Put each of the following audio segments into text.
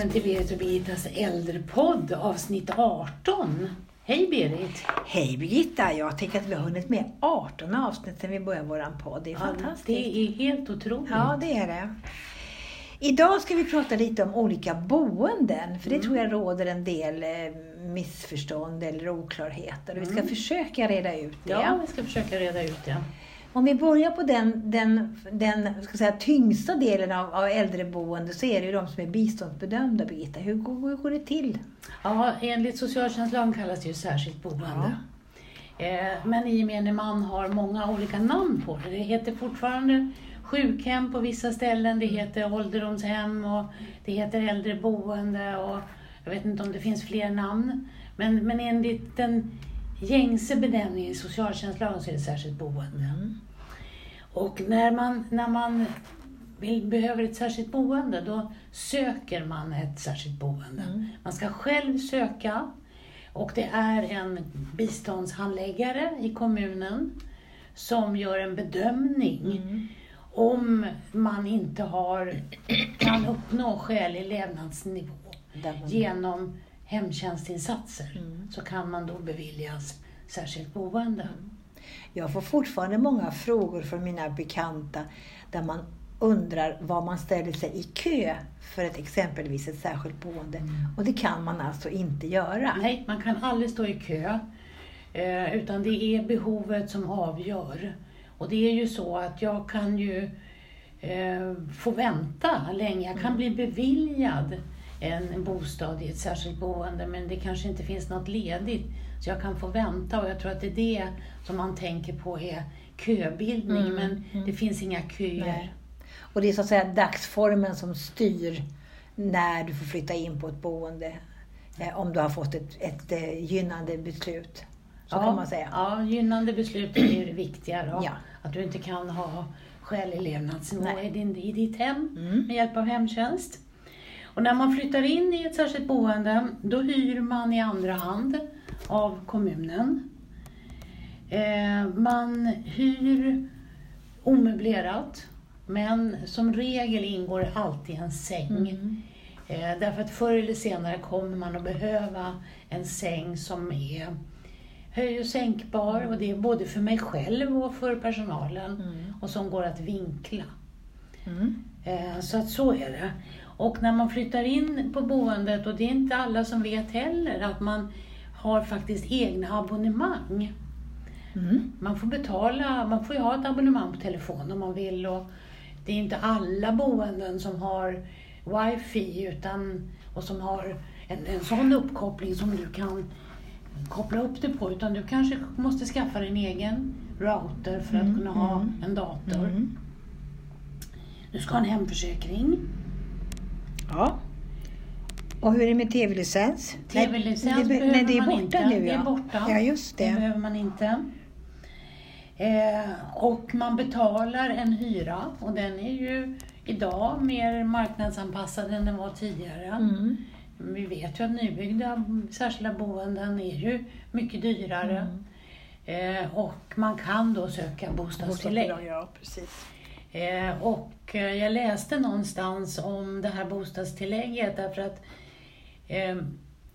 välkommen till Berit och Birgittas äldrepodd avsnitt 18. Hej Berit! Hej Birgitta! Jag tänker att vi har hunnit med 18 avsnitt sedan vi började vår podd. Det är fantastiskt. Det är helt otroligt. Ja, det är det. Idag ska vi prata lite om olika boenden, för det Mm. tror jag råder en del eh, missförstånd eller oklarheter. Vi ska Mm. försöka reda ut det. Ja, vi ska försöka reda ut det. Om vi börjar på den, den, den ska säga, tyngsta delen av, av äldreboende så är det ju de som är biståndsbedömda, Birgitta. Hur, hur går det till? Ja, enligt socialtjänstlagen kallas det ju särskilt boende. Eh, Men i gemene man har många olika namn på det. Det heter fortfarande sjukhem på vissa ställen, det heter ålderdomshem och det heter äldreboende och jag vet inte om det finns fler namn. Men, men enligt den gängse benämningen i socialtjänstlagen så är det särskilt boende. Och när man, när man vill, behöver ett särskilt boende, då söker man ett särskilt boende. Mm. Man ska själv söka och det är en biståndshandläggare i kommunen som gör en bedömning Mm. om man inte har, kan uppnå skälig levnadsnivå genom hemtjänstinsatser Mm. så kan man då beviljas särskilt boende. Jag får fortfarande många frågor från mina bekanta där man undrar var man ställer sig i kö för ett exempelvis ett särskilt boende. Och det kan man alltså inte göra. Nej, man kan aldrig stå i kö. Eh, utan det är behovet som avgör. Och det är ju så att jag kan ju eh, få vänta länge. Jag kan bli beviljad en bostad i ett särskilt boende men det kanske inte finns något ledigt. Så jag kan få vänta och jag tror att det är det som man tänker på är köbildning. Mm, Men mm. det finns inga köer. Nej. Och det är så att säga dagsformen som styr när du får flytta in på ett boende. Eh, om du har fått ett, ett eh, gynnande beslut. Så kan man säga. Ja, gynnande beslut är det viktiga då. Ja. Att du inte kan ha skälig levnadsnivå i, din, i ditt hem Mm. med hjälp av hemtjänst. Och när man flyttar in i ett särskilt boende, då hyr man i andra hand av kommunen. Eh, man hyr omöblerat, men som regel ingår alltid en säng. Mm. Eh, därför att förr eller senare kommer man att behöva en säng som är höj och sänkbar och det är både för mig själv och för personalen Mm. och som går att vinkla. Mm. Eh, Så att så är det. Och när man flyttar in på boendet, och det är inte alla som vet heller, att man har faktiskt egna abonnemang. Mm. Man får betala, man får ju ha ett abonnemang på telefon om man vill och det är inte alla boenden som har wifi utan, och som har en, en sån uppkoppling som du kan koppla upp det på utan du kanske måste skaffa din egen router för att Mm, kunna ha mm. en dator. Mm. Du ska ha en hemförsäkring. Ja. Och hur är det med tv-licens? TV-licens nej, det, behöver nej, det är man borta inte. nu Det ja. är borta. Ja, just Det det. behöver man inte. Eh, och man betalar en hyra och den är ju idag mer marknadsanpassad än den var tidigare. Mm. Vi vet ju att nybyggda särskilda boenden är ju mycket dyrare. Mm. Eh, och man kan då söka bostadstillägg. Ja, precis. Eh, och eh, jag läste någonstans om det här bostadstillägget därför att eh,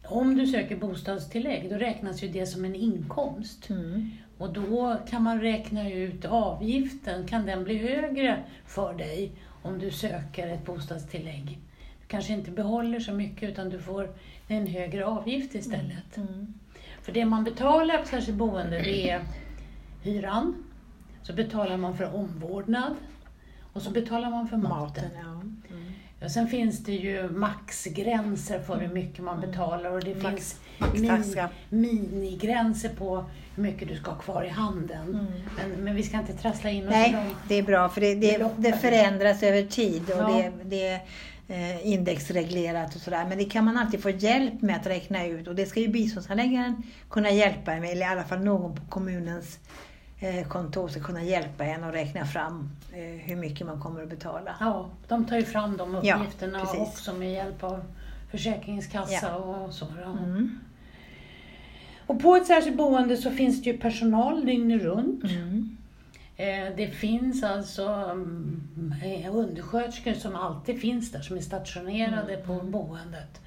om du söker bostadstillägg då räknas ju det som en inkomst. Mm. Och då kan man räkna ut avgiften, kan den bli högre för dig om du söker ett bostadstillägg? Du kanske inte behåller så mycket utan du får en högre avgift istället. Mm. För det man betalar på särskilt boende det är hyran, så betalar man för omvårdnad och så betalar man för maten. Maten, ja. Mm. Och sen finns det ju maxgränser för hur mycket man betalar och det Max- finns min, minigränser på hur mycket du ska ha kvar i handen. Mm. Men, men vi ska inte trassla in oss Nej, det är bra för det, det, det förändras över tid och Ja. det, det är eh, indexreglerat och sådär. Men det kan man alltid få hjälp med att räkna ut och det ska ju biståndshandläggaren kunna hjälpa med, eller i alla fall någon på kommunens kontor ska kunna hjälpa en att räkna fram eh, hur mycket man kommer att betala. Ja, de tar ju fram de Ja, uppgifterna precis. också med hjälp av Försäkringskassa Ja. och så. Mm. Och på ett särskilt boende så finns det ju personal dygnet runt. Mm. Eh, Det finns alltså mm, eh, undersköterskor som alltid finns där, som är stationerade på boendet.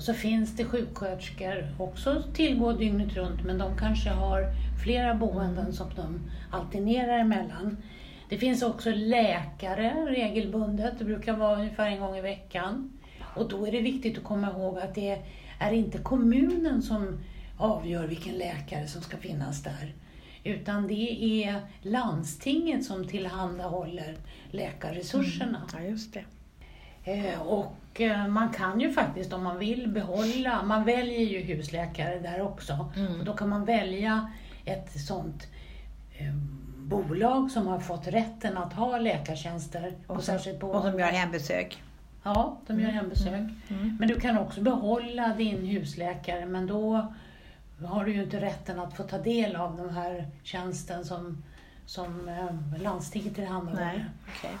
Och så finns det sjuksköterskor också tillgå dygnet runt, men de kanske har flera boenden som de alternerar emellan. Det finns också läkare regelbundet, det brukar vara ungefär en gång i veckan. Och då är det viktigt att komma ihåg att det är inte kommunen som avgör vilken läkare som ska finnas där. Utan det är landstinget som tillhandahåller läkarresurserna. Ja, just det. Eh, och man kan ju faktiskt om man vill behålla, man väljer ju husläkare där också. Mm. Och då kan man välja ett sånt eh, bolag som har fått rätten att ha läkartjänster på Och som, särskilt och som gör hembesök. Ja, de gör hembesök. Mm. Men du kan också behålla din husläkare men då har du ju inte rätten att få ta del av den här tjänsten som, som eh, landstinget tillhandahåller. Nej, okej.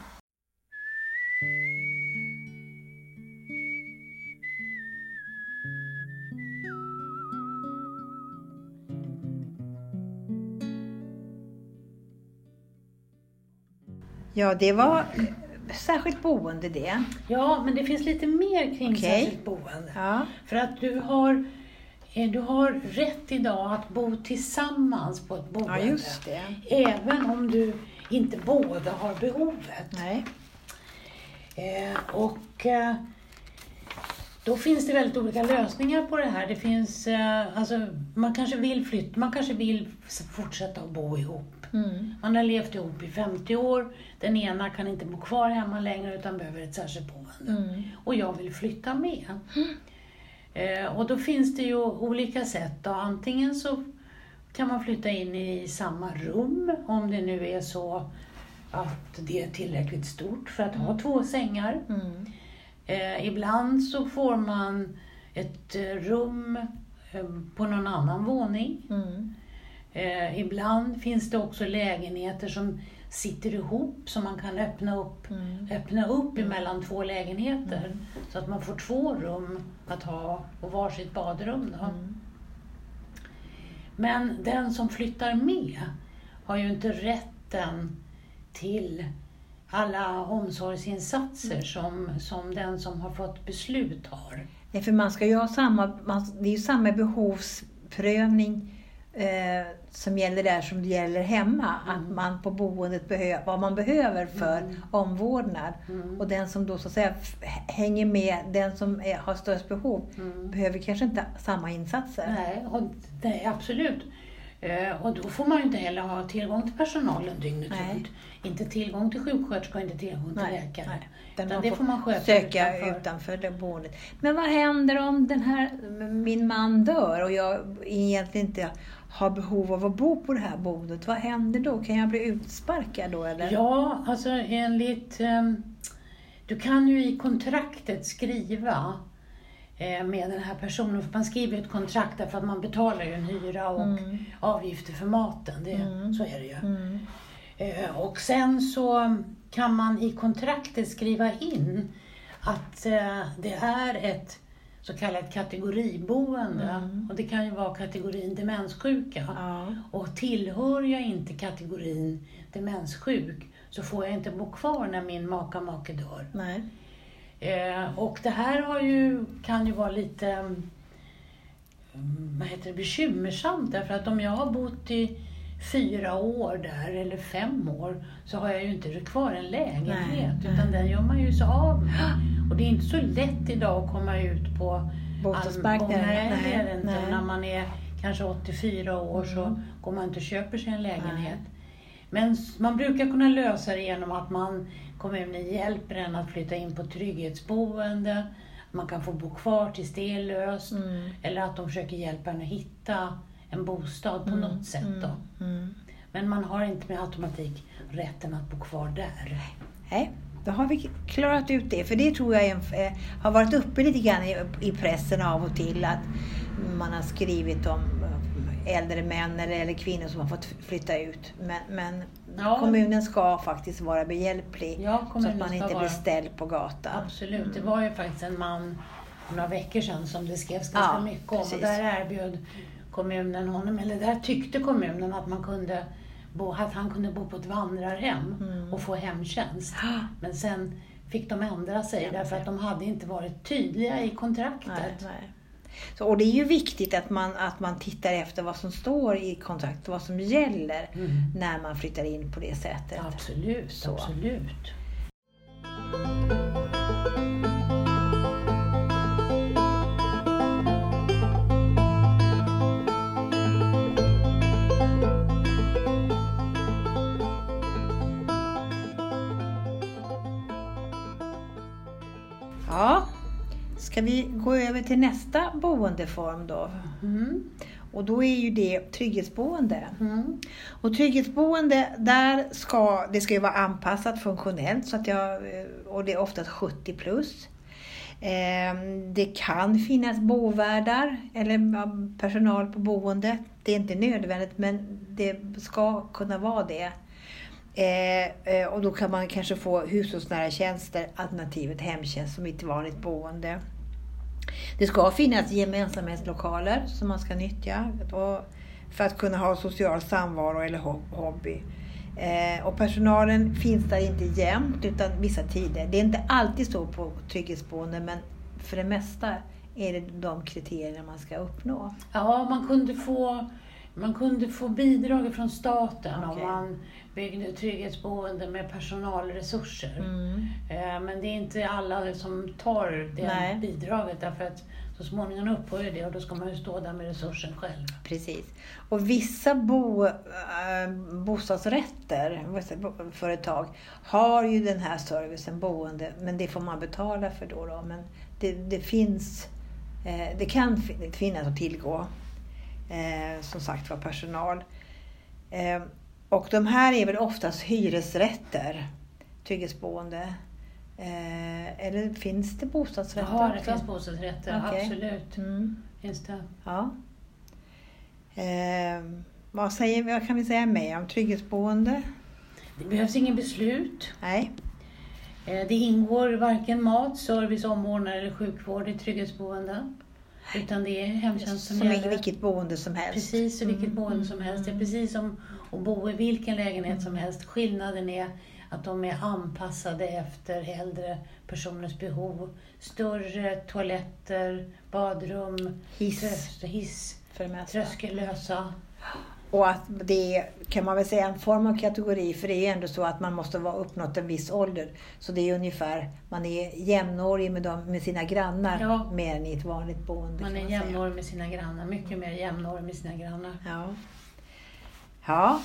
Ja, det var särskilt boende det. Ja, men det finns lite mer kring Okej. särskilt boende. Ja. För att du har, eh, du har rätt idag att bo tillsammans på ett boende. ja, just det. Även om du inte båda har behovet. Nej. Eh, och eh, då finns det väldigt olika lösningar på det här. Det finns, eh, alltså, man kanske vill flytta, man kanske vill fortsätta att bo ihop. Mm. Man har levt ihop i 50 år. Den ena kan inte bo kvar hemma längre utan behöver ett särskilt boende. Mm. Och jag vill flytta med. Eh, och då finns det ju olika sätt. Då. Antingen så kan man flytta in i samma rum om det nu är så att det är tillräckligt stort för att ha två sängar. Mm. Eh, ibland så får man ett eh, rum eh, på någon annan våning. Mm. Eh, ibland finns det också lägenheter som sitter ihop så man kan öppna upp, Mm. öppna upp emellan två lägenheter. Så att man får två rum att ha och varsitt badrum. Då. Mm. Men den som flyttar med har ju inte rätten till alla omsorgsinsatser som, som den som har fått beslut har. Nej, för man ska ju ha samma, man, det är ju samma behovsprövning eh, som gäller där som det gäller hemma. Att man på boendet behöver, vad man behöver för omvårdnad. Mm. Och den som då så att säga hänger med, den som är, har störst behov, Mm. behöver kanske inte samma insatser. Nej, och, nej absolut. Eh, och då får man ju inte heller ha tillgång till personalen dygnet Nej. runt. Inte tillgång till sjuksköterska och inte tillgång till läkare. nej. Utan Utan det får får man sköta söka utanför. utanför. det boendet. Men vad händer om den här, min man dör och jag egentligen inte har behov av att bo på det här boendet? Vad händer då? Kan jag bli utsparkad då eller? Ja, alltså enligt... ehm, du kan ju i kontraktet skriva eh, med den här personen, för man skriver ju ett kontrakt därför att man betalar ju en hyra och Mm. avgifter för maten. Det, Mm. Så är det ju. Mm. Eh, Och sen så kan man i kontraktet skriva in att eh, det är ett så kallat kategoriboende. Mm. Och det kan ju vara kategorin demenssjuka. Ja. Och tillhör jag inte kategorin demenssjuk så får jag inte bo kvar när min maka make dör. Nej. Eh, och det här har ju, kan ju vara lite mm, vad heter det, bekymmersamt därför att om jag har bott i fyra år där eller fem år så har jag ju inte kvar en lägenhet Nej, utan nej. den gör man ju så av med. Och det är inte så lätt idag att komma ut på Bostadsmarknaden? Nej, inte. nej. När man är kanske 84 år så Mm. går man inte och köper sig en lägenhet. Men s- man brukar kunna lösa det genom att man, kommunen hjälper en att flytta in på trygghetsboende. Man kan få bo kvar tills det är löst. Mm. Eller att de försöker hjälpa en att hitta en bostad på något sätt. Då. Mm. Men man har inte med automatik rätten att bo kvar där. Nej, då har vi klarat ut det. För det tror jag är eh, har varit uppe lite grann i, i pressen av och till. Att man har skrivit om eh, äldre män eller, eller kvinnor som har fått flytta ut. Men, men Ja. kommunen ska faktiskt vara behjälplig. Ja, så att man inte vara- blir ställd på gatan. Absolut. Det var ju faktiskt en man för några veckor sedan som det skrevs ganska Ja, mycket om. Och precis. där erbjöd kommunen honom, eller där tyckte kommunen att man kunde bo, att han kunde bo på ett vandrarhem Mm. och få hemtjänst. Men sen fick de ändra sig Ändra därför att de hade inte varit tydliga i kontraktet. Nej, nej. Så, och det är ju viktigt att man, att man tittar efter vad som står i kontraktet, vad som gäller Mm. när man flyttar in på det sättet. Absolut, Så. absolut. Ska vi gå över till nästa boendeform då? Mm. Och då är ju det trygghetsboende. Mm. Och trygghetsboende, där ska, det ska ju vara anpassat funktionellt så att jag, eh, och det är oftast 70 plus. Ehm, Det kan finnas bovärdar eller personal på boendet. Det är inte nödvändigt men det ska kunna vara det. Eh, eh, Och då kan man kanske få hushållsnära tjänster alternativet hemtjänst som ett vanligt boende. Det ska finnas gemensamhetslokaler som man ska nyttja för att kunna ha social samvaro eller hobby. Eh, och personalen finns där inte jämt utan vissa tider. Det är inte alltid så på trygghetsboenden men för det mesta är det de kriterierna man ska uppnå. Ja, man kunde få, man kunde få bidrag från staten Okej. om man byggde trygghetsboende med personalresurser. Mm. Eh, Men det är inte alla som tar det Nej. bidraget därför att så småningom upphör ju det och då ska man ju stå där med resursen själv. Precis. Och vissa bo, äh, bostadsrätter, företag, har ju den här servicen boende, men det får man betala för då. då. Men det, det finns, eh, det kan fin- finnas att tillgå, eh, som sagt var, personal. Eh, och de här är väl oftast hyresrätter, trygghetsboende. Eh, eller finns det bostadsrätter Ja, det finns bostadsrätter, Okej. absolut. Mm. Finns det. Ja. Eh, vad, säger, vad kan vi säga mer om trygghetsboende? Det behövs ingen beslut. Nej. Eh, Det ingår varken mat, service, omvårdnad eller sjukvård i trygghetsboende. Utan det är hemtjänst som, Som gäller. vilket boende som helst. Precis i vilket Mm, boende som helst. Det är precis som att bo i vilken lägenhet som helst. Skillnaden är att de är anpassade efter äldre personers behov. Större toaletter, badrum, Hiss tröst, hiss, för det mesta. tröskellösa. Och att det kan man väl säga, en form av kategori. För det är ju ändå så att man måste vara uppnått en viss ålder. Så det är ungefär, man är jämnårig med, dem, med sina grannar Ja. mer än i ett vanligt boende. Man är säga. jämnårig med sina grannar. Mycket mer jämnårig med sina grannar. Ja. Ja.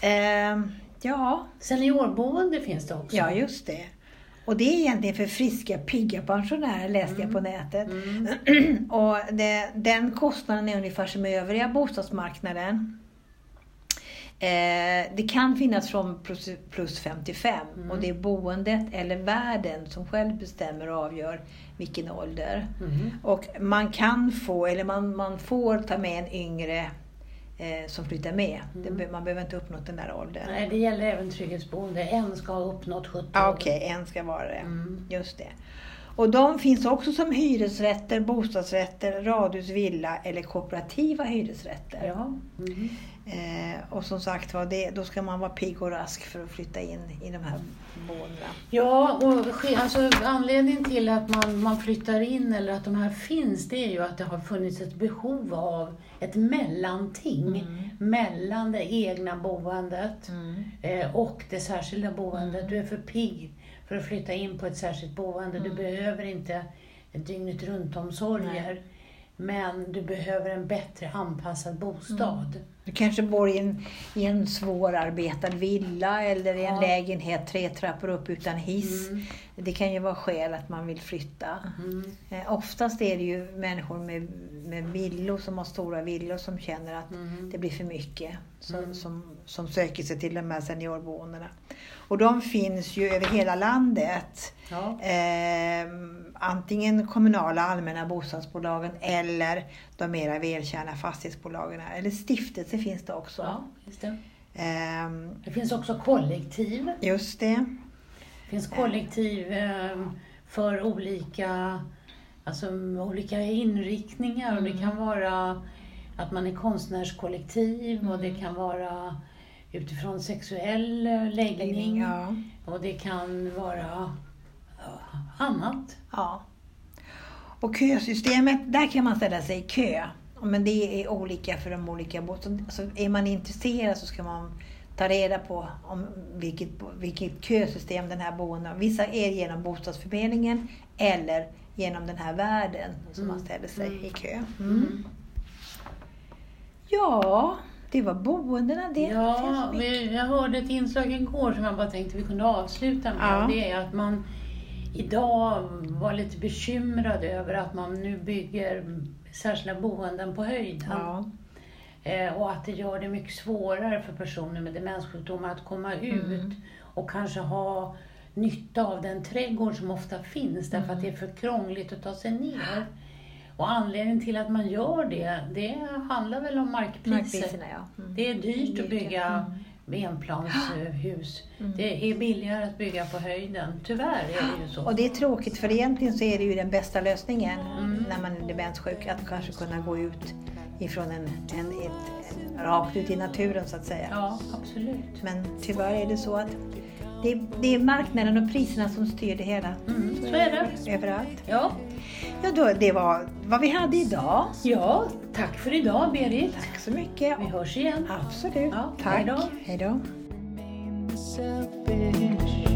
Ehm, ja. Seniorboende finns det också. ja, just det. Och det är egentligen för friska, pigga pensionärer läste jag på nätet. Mm. Och det, den kostnaden är ungefär som i övriga bostadsmarknaden. Eh, det kan finnas från plus, plus 55 Mm. och det är boendet eller värden som själv bestämmer och avgör vilken ålder. Mm. Och man kan få, eller man, man får ta med en yngre som flyttar med. Be- man behöver inte uppnått den där åldern. Mm. Nej, det gäller även trygghetsboende. En ska ha uppnått 70 Ah. Okej, en ska vara det. Mm. Just det. Och de finns också som hyresrätter, bostadsrätter, radhus, villa eller kooperativa hyresrätter. Ja. Mm. Eh, och som sagt var, det, då ska man vara pigg och rask för att flytta in i de här boendena. Ja, och alltså, anledningen till att man, man flyttar in eller att de här finns, det är ju att det har funnits ett behov av ett mellanting mellan det egna boendet eh, och det särskilda boendet. Du är för pigg för att flytta in på ett särskilt boende. Du behöver inte dygnet runt-omsorger. Men du behöver en bättre anpassad bostad. Du kanske bor i en, i en svårarbetad villa eller i en Ja. lägenhet tre trappor upp utan hiss. Mm. Det kan ju vara skäl att man vill flytta. Mm. Eh, oftast är det ju människor med, med villor som har stora villor som känner att Mm. det blir för mycket som, Mm. som, som söker sig till de här seniorboendena. Och de finns ju över hela landet. Ja. Eh, antingen kommunala allmänna bostadsbolagen eller de mera välkända fastighetsbolagen. Eller stiftelser finns det också. ja, just det. Eh, Det finns också kollektiv. just det. Det finns kollektiv eh, för olika, alltså, olika inriktningar. Och det kan vara att man är konstnärskollektiv och det kan vara utifrån sexuell eh, läggning. Läggning, ja. Och det kan vara annat. Ja. Och kösystemet, där kan man ställa sig i kö. Men det är olika för de olika bostadsområdena. Alltså är man intresserad så ska man ta reda på om vilket, vilket kösystem den här boenden har. Vissa är genom bostadsförmedlingen eller genom den här värden som Mm. man ställer sig Mm. i kö. Mm. Ja, det var boendena det. Ja, jag hörde ett inslag igår som jag bara tänkte vi kunde avsluta med. Ja. Det är att man idag var lite bekymrad över att man nu bygger särskilda boenden på höjden. Ja. Eh, och att det gör det mycket svårare för personer med demenssjukdomar att komma ut Mm. och kanske ha nytta av den trädgård som ofta finns därför Mm. att det är för krångligt att ta sig ner. Och anledningen till att man gör det, det handlar väl om markpriser. Markpriserna ja. Mm. Det är dyrt att bygga mm. enplanshus. Mm. Det är billigare att bygga på höjden. Tyvärr är det ju så. Och det är tråkigt för egentligen så är det ju den bästa lösningen Mm. när man är demenssjuk. Att kanske kunna gå ut ifrån en, en, ett, en, rakt ut i naturen så att säga. Ja, absolut. Men tyvärr är det så att det, det är marknaden och priserna som styr det hela. Mm, så är det. Överallt. Ja. Ja, då, det var vad vi hade idag. ja, tack för idag Berit. Tack så mycket. Vi hörs igen. Absolut. Ja, Tack. hej då. Hej då. selfish.